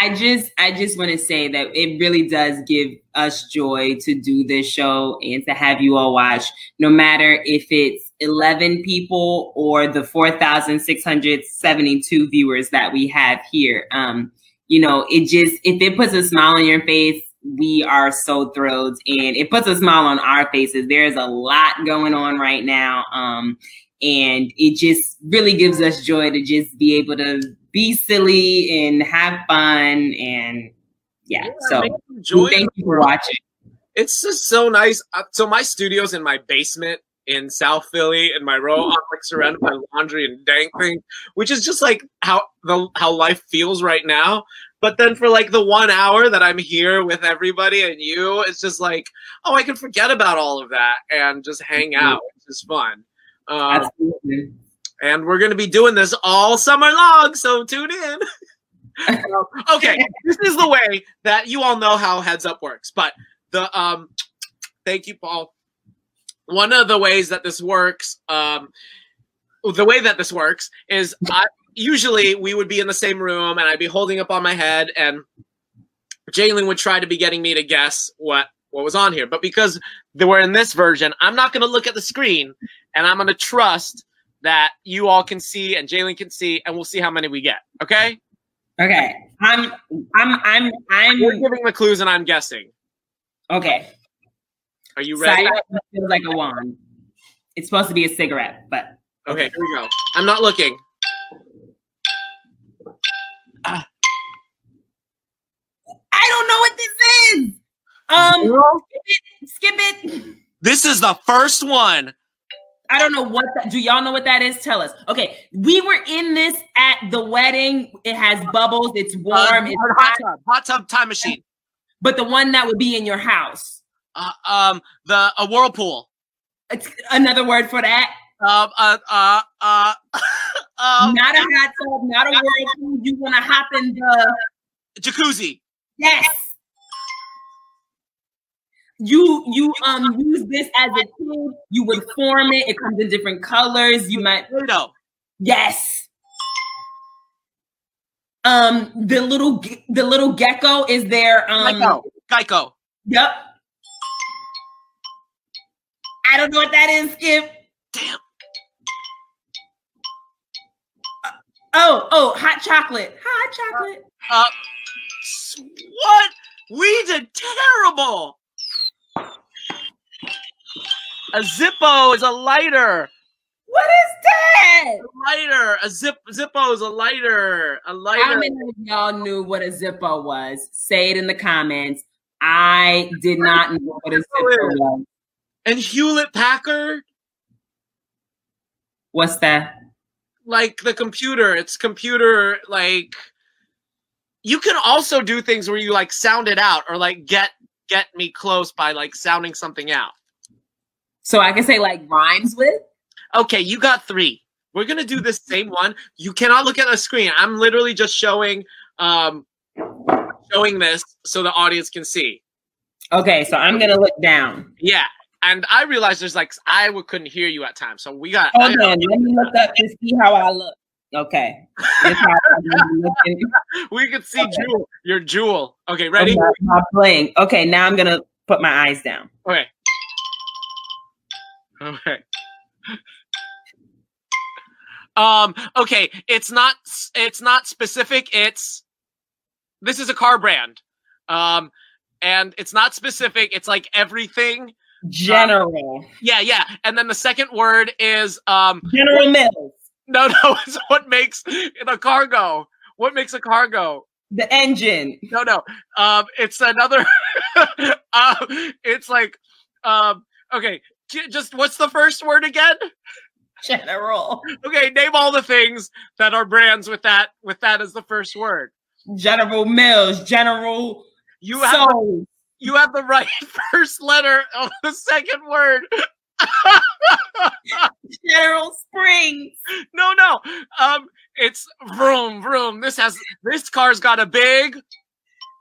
I just I just want to say that it really does give us joy to do this show and to have you all watch, no matter if it's 11 people or the 4,672 viewers that we have here. Um, you know, it just if it puts a smile on your face we are so thrilled and it puts a smile on our faces. There's a lot going on right now. Um, and it just really gives us joy to just be able to be silly and have fun. And yeah, yeah so thank you for watching.
It's just so nice. Uh, so my studio's in my basement in South Philly, and my row, I'm like surrounded by laundry and dank things, which is just like how the how life feels right now. But then for like the one hour that I'm here with everybody and you, it's just like, oh, I can forget about all of that and just hang out, which is fun. Um, Absolutely. And we're going to be doing this all summer long, so tune in. okay, this is the way that you all know how Heads Up works. But the um, thank you, Paul. One of the ways that this works, um, the way that this works is I, usually we would be in the same room and I'd be holding up on my head and Jaylene would try to be getting me to guess what what was on here. But because they were in this version, I'm not going to look at the screen and I'm going to trust that you all can see and Jaylene can see and we'll see how many we get. Okay?
Okay. I'm I'm I'm I'm
You're giving the clues and I'm guessing.
Okay.
Are you ready?
feels like a wand. It's supposed to be a cigarette, but
okay, here we go. I'm not looking.
I don't know what this is. Um, skip it. Skip it.
This is the first one.
I don't know what. That, do y'all know what that is? Tell us. Okay, we were in this at the wedding. It has bubbles. It's uh, warm. Uh, it's
hot tub. Hot tub time machine.
But the one that would be in your house.
Uh, um, the a whirlpool.
It's another word for that.
Um, uh, uh, uh,
um, not a hot tub, not a whirlpool. You want to hop in the
jacuzzi?
Yes. You you um use this as a tool. You would form it. It comes in different colors. You might.
Play-Doh.
Yes. Um, the little the little gecko is there. Um,
Geico. Geico.
Yep. I don't know what that is, Skip.
Damn.
Oh, oh, hot chocolate. Hot chocolate.
Uh, what? We did terrible. A Zippo is a lighter.
What is that?
A lighter. A zip Zippo is a lighter. A lighter.
How many of y'all knew what a Zippo was? Say it in the comments. I did not know what a Zippo was.
And Hewlett Packard.
What's that?
like the computer. It's computer like you can also do things where you like sound it out or like get get me close by like sounding something out.
So I can say like rhymes with.
Okay, you got three. We're gonna do the same one. You cannot look at the screen. I'm literally just showing um showing this so the audience can see.
Okay, so I'm gonna look down.
Yeah. And I realized there's like I couldn't hear you at times. So we got
Hold on, let me look up and see how I look. Okay. This how I'm looking.
we could see
Okay.
Jewel. Your Jewel. Okay, ready?
Okay, I'm not playing. Okay, now I'm gonna put my eyes down.
Okay. Okay. Um, okay, it's not it's not specific, it's this is a car brand. Um, and it's not specific, it's like everything.
General.
Yeah, yeah. And then the second word is um
General Mills.
no no, it's what makes the car go. What makes a car go?
The engine.
No, no. Um, it's another. uh, it's like, um, okay. Just what's the first word again?
General.
Okay, name all the things that are brands with that with that as the first word.
General Mills. General
You have
Soul.
you have the right first letter of the second word.
General Springs.
no, no. Um, it's vroom vroom. This has this car's got a big.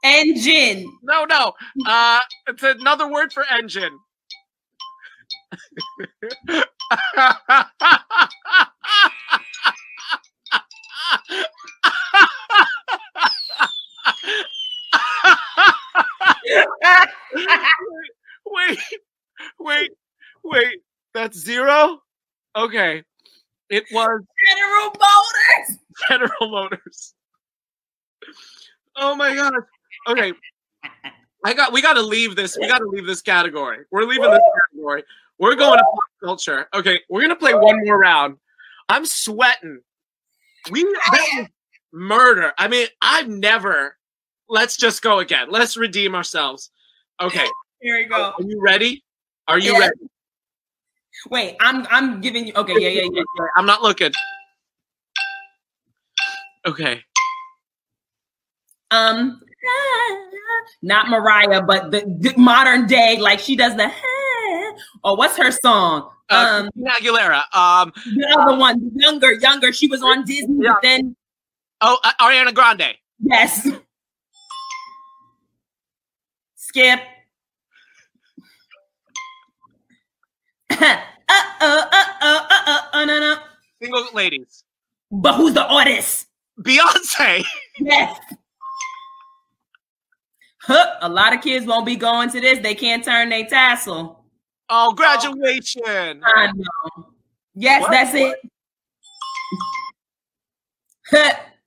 Engine.
No, no. Uh, it's another word for engine. wait, wait, wait. That's zero? Okay. It was
General Motors.
General Motors. Oh my god. Okay. I got we gotta leave this. We gotta leave this category. We're leaving this category. We're going to pop culture. Okay, we're gonna play one more round. I'm sweating. We murder. I mean, I've never let's just go again. Let's redeem ourselves. Okay.
Here we go.
Are you ready? Are you
Yeah.
ready?
Wait, I'm I'm giving you okay, yeah, yeah, yeah.
I'm not looking. Okay.
Um not Mariah, but the, the modern day, like she does the or what's her song?
Uh,
Um
Aguilera. Um
the other one, younger, younger. She was on Disney,
Yeah.
then
oh uh, Ariana Grande.
yes. Skip. uh oh, uh oh, uh oh, uh no, no.
Single ladies.
But who's the artist?
Beyonce.
Yes. Huh, a lot of kids won't be going to this. They can't turn their tassel.
Oh, graduation.
I know. Yes,
What?
that's it.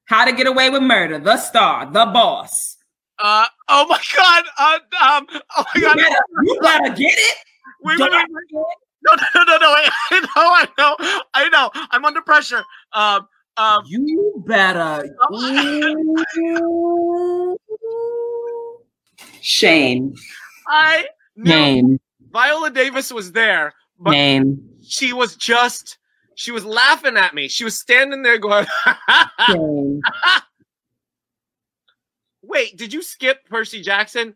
How to Get Away with Murder, The Star, The Boss.
Uh oh my god. Uh, um oh my
You
god.
gotta, you gotta get it.
Wait, wait, wait, wait. No, no, no, no, wait. I know, I know, I know. I'm under pressure. Um, um,
You better. Shame.
I
Name.
Viola Davis was there, but
Name.
she was just, she was laughing at me. She was standing there going, wait, did you skip Percy Jackson?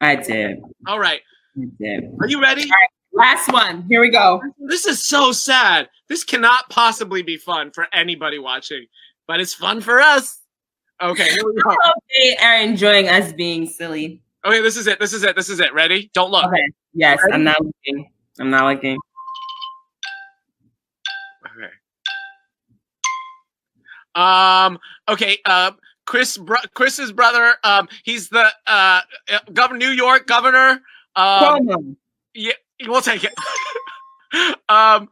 I did.
All right.
I did.
Are you ready?
Last one. Here we go.
This is so sad. This cannot possibly be fun for anybody watching, but it's fun for us. Okay, here we go.
They are enjoying us being silly.
Okay, this is it. This is it. This is it. Ready? Don't look.
Okay. Yes, I'm not looking. I'm not looking.
Okay. Um. Okay. Um. Chris. Bro- Chris's brother. Um. He's the uh. Governor. New York governor. Um.
Cuomo.
Yeah. We'll take it. um.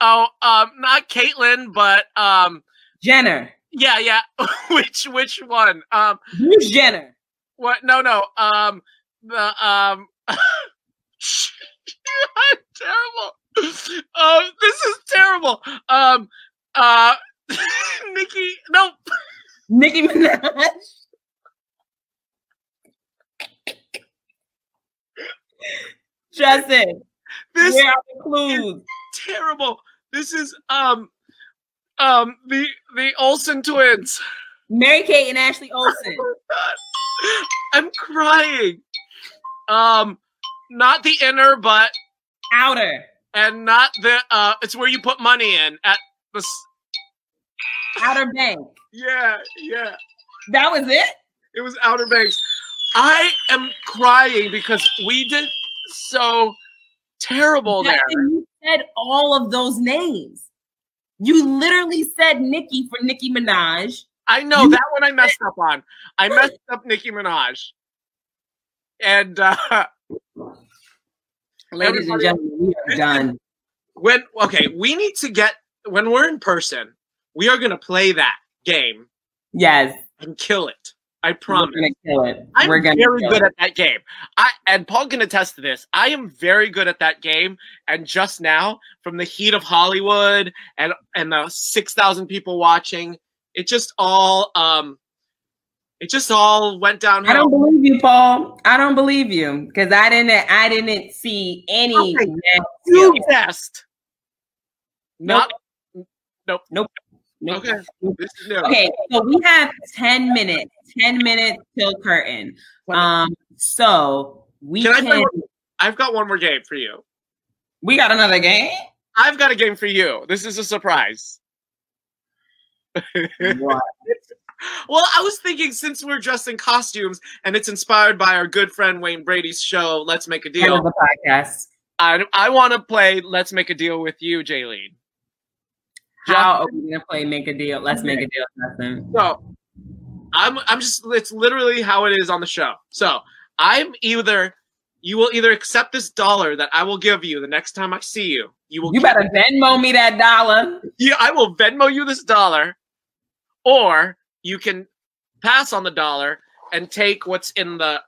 Oh. Um. Not Caitlyn, but um.
Jenner.
Yeah. Yeah. which. Which one? Um.
Bruce Jenner.
What? No. No. Um. The. Um. Terrible. Oh, this is terrible. Um. Uh. Nikki. No.
Nicki Minaj. Justin,
This
where are the clues?
terrible. This is um um the the Olsen twins.
Mary Kate and Ashley Olsen.
I'm crying. Um, not the inner, but
Outer.
and not the. Uh, it's where you put money in at the.
Outer Bank.
Yeah, yeah.
That was it?
It was Outer Banks. I am crying because we did so terrible there.
You said all of those names. You literally said Nicki for Nicki Minaj.
I know
You-
that one I messed up on. I messed up Nicki Minaj. And uh
Ladies and gentlemen, we are done.
when okay, we need to get when we're in person, we are gonna play that game
Yes.
and kill it. I
We're
promise.
gonna kill it.
I'm
We're gonna
very good
it.
at that game. I and Paul can attest to this. I am very good at that game. And just now, from the heat of Hollywood and and the six thousand people watching, it just all um, it just all went downhill.
I don't believe you, Paul. I don't believe you because I didn't. I didn't see any.
Okay. you test. Not
Nope.
okay. This is new.
Okay, so we have 10 minutes, 10 minutes till curtain. Um, so we
Can
can,
I've got one more game for you.
we got another game.
I've got a game for you. This is a surprise. Well, I was thinking since we're dressed in costumes and it's inspired by our good friend Wayne Brady's show, Let's Make a Deal.
the podcast.
I, I want to play Let's Make a Deal with you, Jaylene.
How are we gonna play make a deal? Let's make a deal, Justin.
So I'm I'm just it's literally how it is on the show. So I'm either you will either accept this dollar that I will give you the next time I see you. You will
You better Venmo me that dollar.
Yeah, I will Venmo you this dollar, or you can pass on the dollar and take what's in the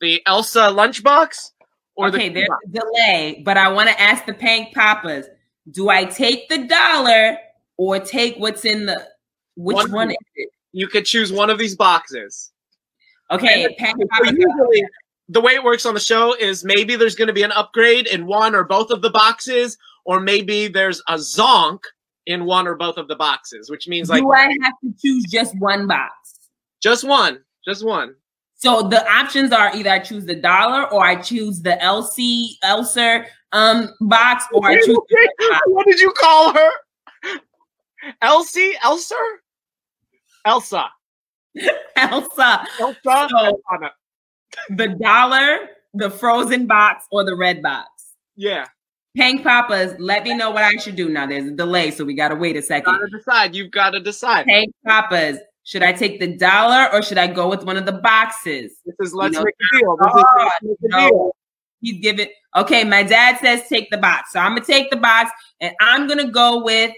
the Elsa lunchbox or
okay,
the
there's a delay, but I want to ask the Pank Papas: Do I take the dollar or take what's in the? Which
One-
one is it?
you could choose one of these boxes.
Okay, Pank Papas.
usually, the way it works on the show is maybe there's going to be an upgrade in one or both of the boxes, or maybe there's a zonk in one or both of the boxes, which means like
Do I have to choose just one box?
just one, just one.
So the options are either I choose the dollar or I choose the LC Elser um box or I choose the
what did you call her? Elsie? Elser? Elsa.
Elsa.
Elsa?
So-
Elsa.
The dollar, the frozen box, or the red box.
Yeah.
Pank Papas, let me know what I should do now. There's a delay, so we gotta wait a second.
Gotta decide. You've got to decide.
Pank Papas, should I take the dollar or should I go with one of the boxes?
This is let's
No.
make a deal. This is
Oh,
make a deal.
He's giving. Okay, my dad says take the box, so I'm gonna take the box, and I'm gonna go with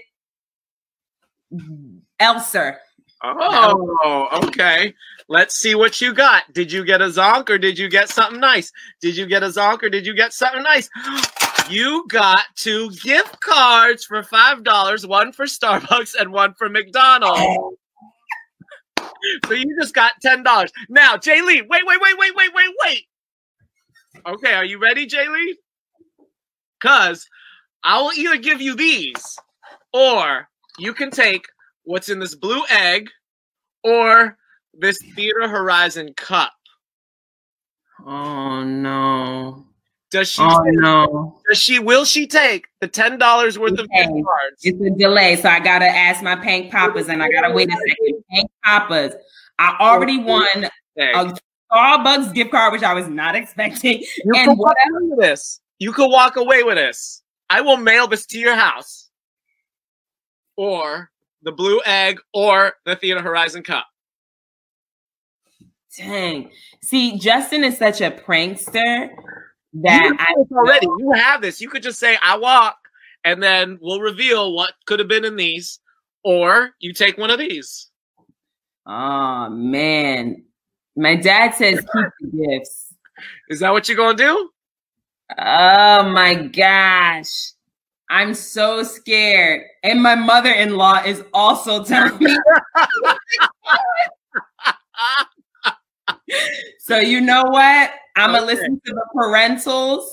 Elser.
Oh, okay. Let's see what you got. Did you get a zonk or did you get something nice? Did you get a zonk or did you get something nice? You got two gift cards for five dollars, one for Starbucks and one for McDonald's. So you just got ten dollars. Now, Jaylee, wait, wait, wait, wait, wait, wait, wait. Okay, are you ready, Jaylee? Cause I will either give you these, or you can take what's in this blue egg, or this Theater Horizon cup.
Oh no!
Does she?
Oh no!
Does she? Will she take the ten dollars worth of gift cards?
It's a delay, so I gotta ask my Pank Papas, and I gotta wait a second. Pank Papas, I already won
Egg.
a Starbucks gift card, which I was not expecting.
You
and
can
what
walk away with this. You can walk away with this. I will mail this to your house, or the blue egg, or the Theater Horizon cup.
Dang. See, Justin is such a prankster that I
already. You have this. You could just say, "I walk," and then we'll reveal what could have been in these, or you take one of these.
Oh man. My dad says keep the gifts.
Is that what you're gonna do?
Oh my gosh. I'm so scared. And my mother-in-law is also telling me. so you know what? I'm gonna
Okay.
listen to the parentals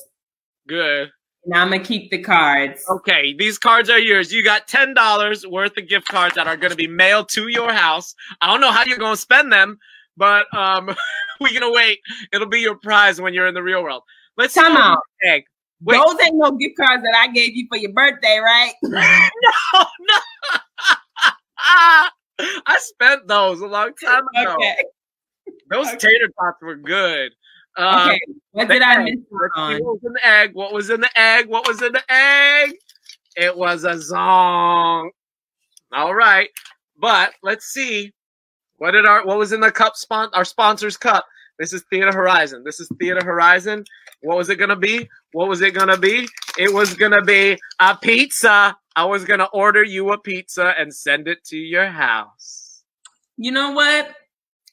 Good.
and I'm gonna keep the cards.
Okay, these cards are yours. You got ten dollars worth of gift cards that are going to be mailed to your house. I don't know how you're going to spend them, but um, we gonna wait. It'll be your prize when you're in the real world. Let's
Time out.
Egg. Wait.
Those ain't no gift cards that I gave you for your birthday, right?
no, no. I spent those a long time ago.
Okay.
Those
Okay.
tater tots were good. Uh,
Okay. What did I miss on?
What was in the egg? What was in the egg? What was in the egg? It was a zong. All right, but let's see. What did our what was in the cup? Spon- our sponsor's cup. This is Theater Horizon. This is Theater Horizon. What was it gonna be? What was it gonna be? It was gonna be a pizza. I was gonna order you a pizza and send it to your house.
You know what?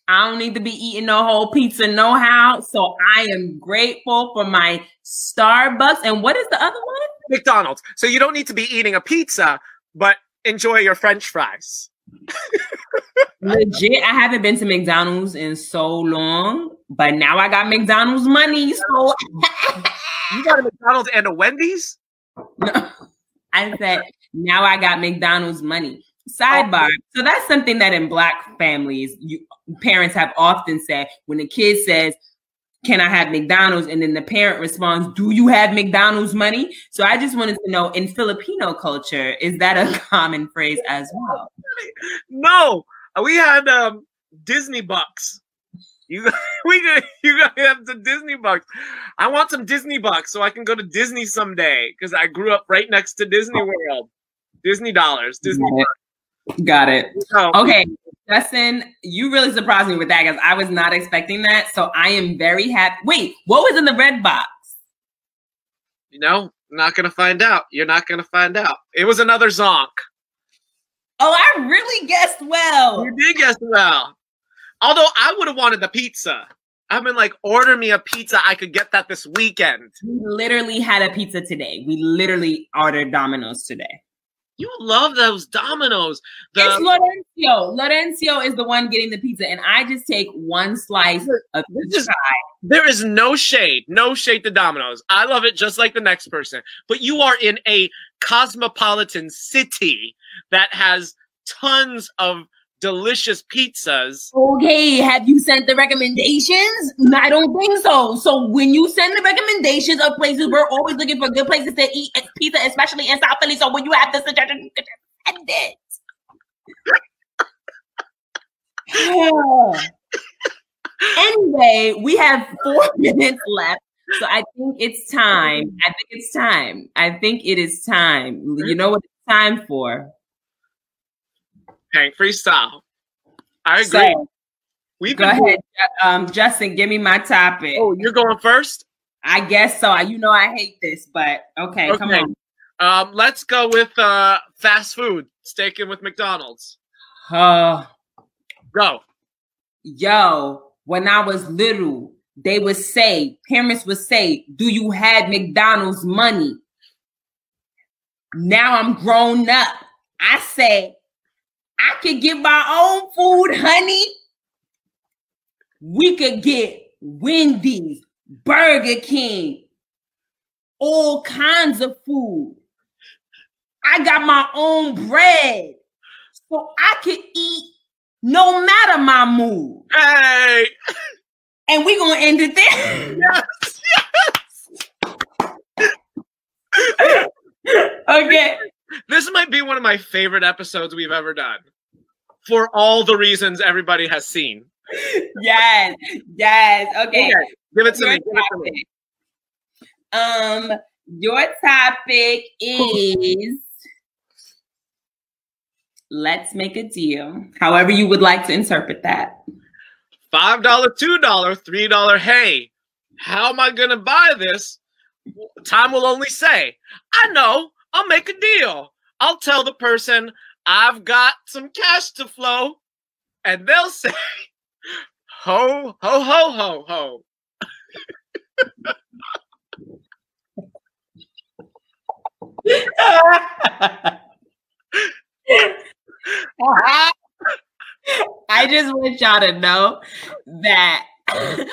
I don't need to be eating no whole pizza, no how. So I am grateful for my Starbucks. And what is the other one?
McDonald's. So you don't need to be eating a pizza, but enjoy your French fries.
Legit, I haven't been to McDonald's in so long, but now I got McDonald's money. So
You got a McDonald's and a Wendy's?
No, I said, now I got McDonald's money. Sidebar. So that's something that in black families, you parents have often said when the kid says, Can I have McDonald's? And then the parent responds, Do you have McDonald's money? So I just wanted to know in Filipino culture, is that a common phrase as well?
No, we had um, Disney bucks. You we you got to have the Disney bucks. I want some Disney bucks so I can go to Disney someday because I grew up right next to Disney World. Disney dollars, Disney.
Got it.
Oh,
Okay, Justin, you really surprised me with that because I was not expecting that. So I am very happy. Wait, what was in the red box?
you know, not gonna find out. You're not gonna find out. It was another zonk.
Oh, I really guessed well.
You did guess well. Although I would have wanted the pizza. I've been like, order me a pizza. I could get that this weekend.
We literally had a pizza today. We literally ordered Domino's today.
You love those Dominoes. The,
it's Lorenzo. Lorenzo is the one getting the pizza, and I just take one slice of
This
pizza.
is- there is no shade, no shade to Domino's. I love it just like the next person. But you are in a cosmopolitan city that has tons of delicious pizzas.
Okay, have you sent the recommendations? I don't think so. So when you send the recommendations of places, we're always looking for good places to eat pizza, especially in South Philly. So when you have the suggestion, send it. anyway, we have four minutes left. So I think it's time. I think it's time. I think it is time. You know what it's time for?
Hank freestyle. I agree.
So,
We've
go ahead, um, Justin. Give me my topic.
Oh, you're going first?
I guess so. You know I hate this, but okay, come
Okay.
on.
Um, let's go with uh fast food. Sticking with McDonald's.
Uh,
Go.
yo, when I was little, they would say, parents would say, Do you have McDonald's money? Now I'm grown up. I say, I could get my own food, honey. We could get Wendy's, Burger King, all kinds of food. I got my own bread. So I could eat no matter my mood.
Hey!
And we're gonna end it there.
Yes.
okay.
This might be one of my favorite episodes we've ever done. For all the reasons everybody has seen.
Yes. Yes. Okay.
Okay, Give it to
Your
me. Give it to me.
Um, your topic is let's make a deal. However, you would like to interpret that.
Five dollar, two dollar, three dollar. Hey, how am I gonna buy this? Time will only say. I know. I'll make a deal. I'll tell the person I've got some cash to flow, and they'll say, "Ho, ho, ho, ho, ho."
I just want y'all to know that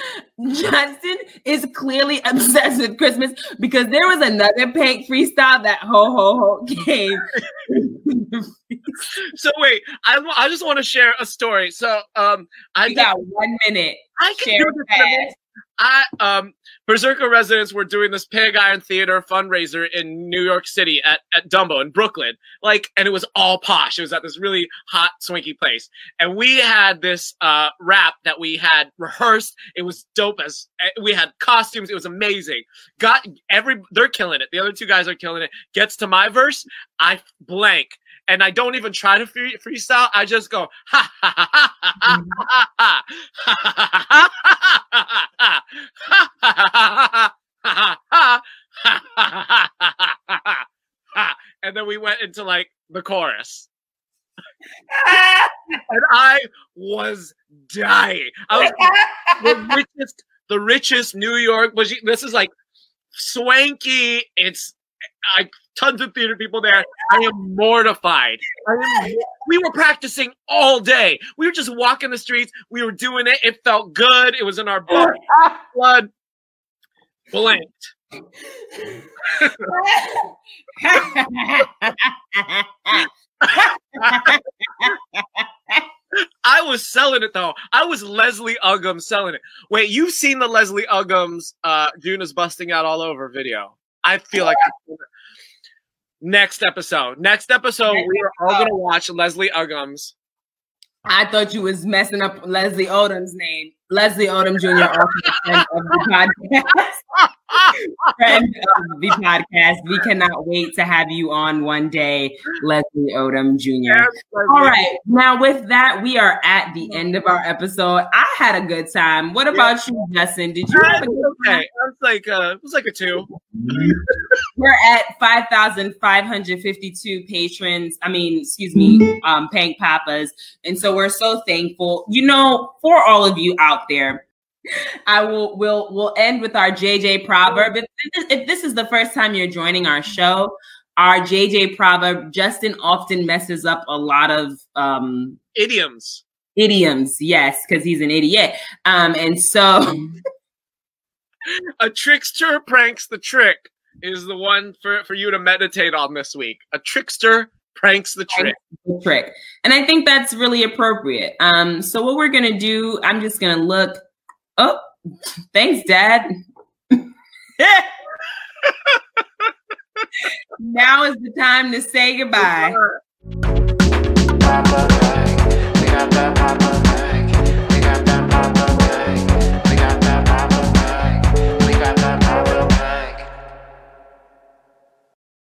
Justin is clearly obsessed with Christmas because there was another Pank freestyle that ho ho ho gave.
so wait, I, I just want to share a story. So um, I
you got one minute.
I can share do this I um Berserker residents were doing this Pig Iron Theater fundraiser in New York City at, at Dumbo in Brooklyn. Like, and it was all posh. It was at this really hot, swanky place. And we had this uh rap that we had rehearsed. It was dope as eh, we had costumes. It was amazing. Got every they're killing it. The other two guys are killing it. Gets to my verse, I blank and I don't even try to free, freestyle. I just go ha ha ha ha ha ha ha ha ha ha and then we went into like the chorus. and I was dying. I was the richest, the richest New York. This is like swanky. It's I tons of theater people there. I am mortified. I am, we were practicing all day. We were just walking the streets. We were doing it. It felt good. It was in our blood. blood. Blanked. I was selling it though. I was Leslie Uggams selling it. Wait, you've seen the Leslie Uggams uh June is busting out all over video. I feel like next episode. Next episode, next we are all gonna watch Leslie Uggams.
I thought you was messing up Leslie Odom's name. Leslie Odom Jr. of the podcast. Friend of the podcast. We cannot wait to have you on one day, Leslie Odom Jr. Yes, All right. Now, with that, we are at the end of our episode. I had a good time. What about you, Justin? Did you have a good
time? Okay. It was like uh, it was like a two.
We're at five thousand five hundred fifty-two patrons. I mean, excuse me, um, Pank Papas, and so we're so thankful. You know, for all of you out there I will will will end with our JJ proverb. If this, if this is the first time you're joining our show, our JJ proverb, Justin often messes up a lot of um
idioms.
Idioms, yes, because he's an idiot. Um, and so
a trickster pranks the trick is the one for, for you to meditate on this week. A trickster pranks the trick.
The trick. And I think that's really appropriate. Um, so what we're gonna do, I'm just gonna look oh, thanks, Dad. now is the time to say goodbye.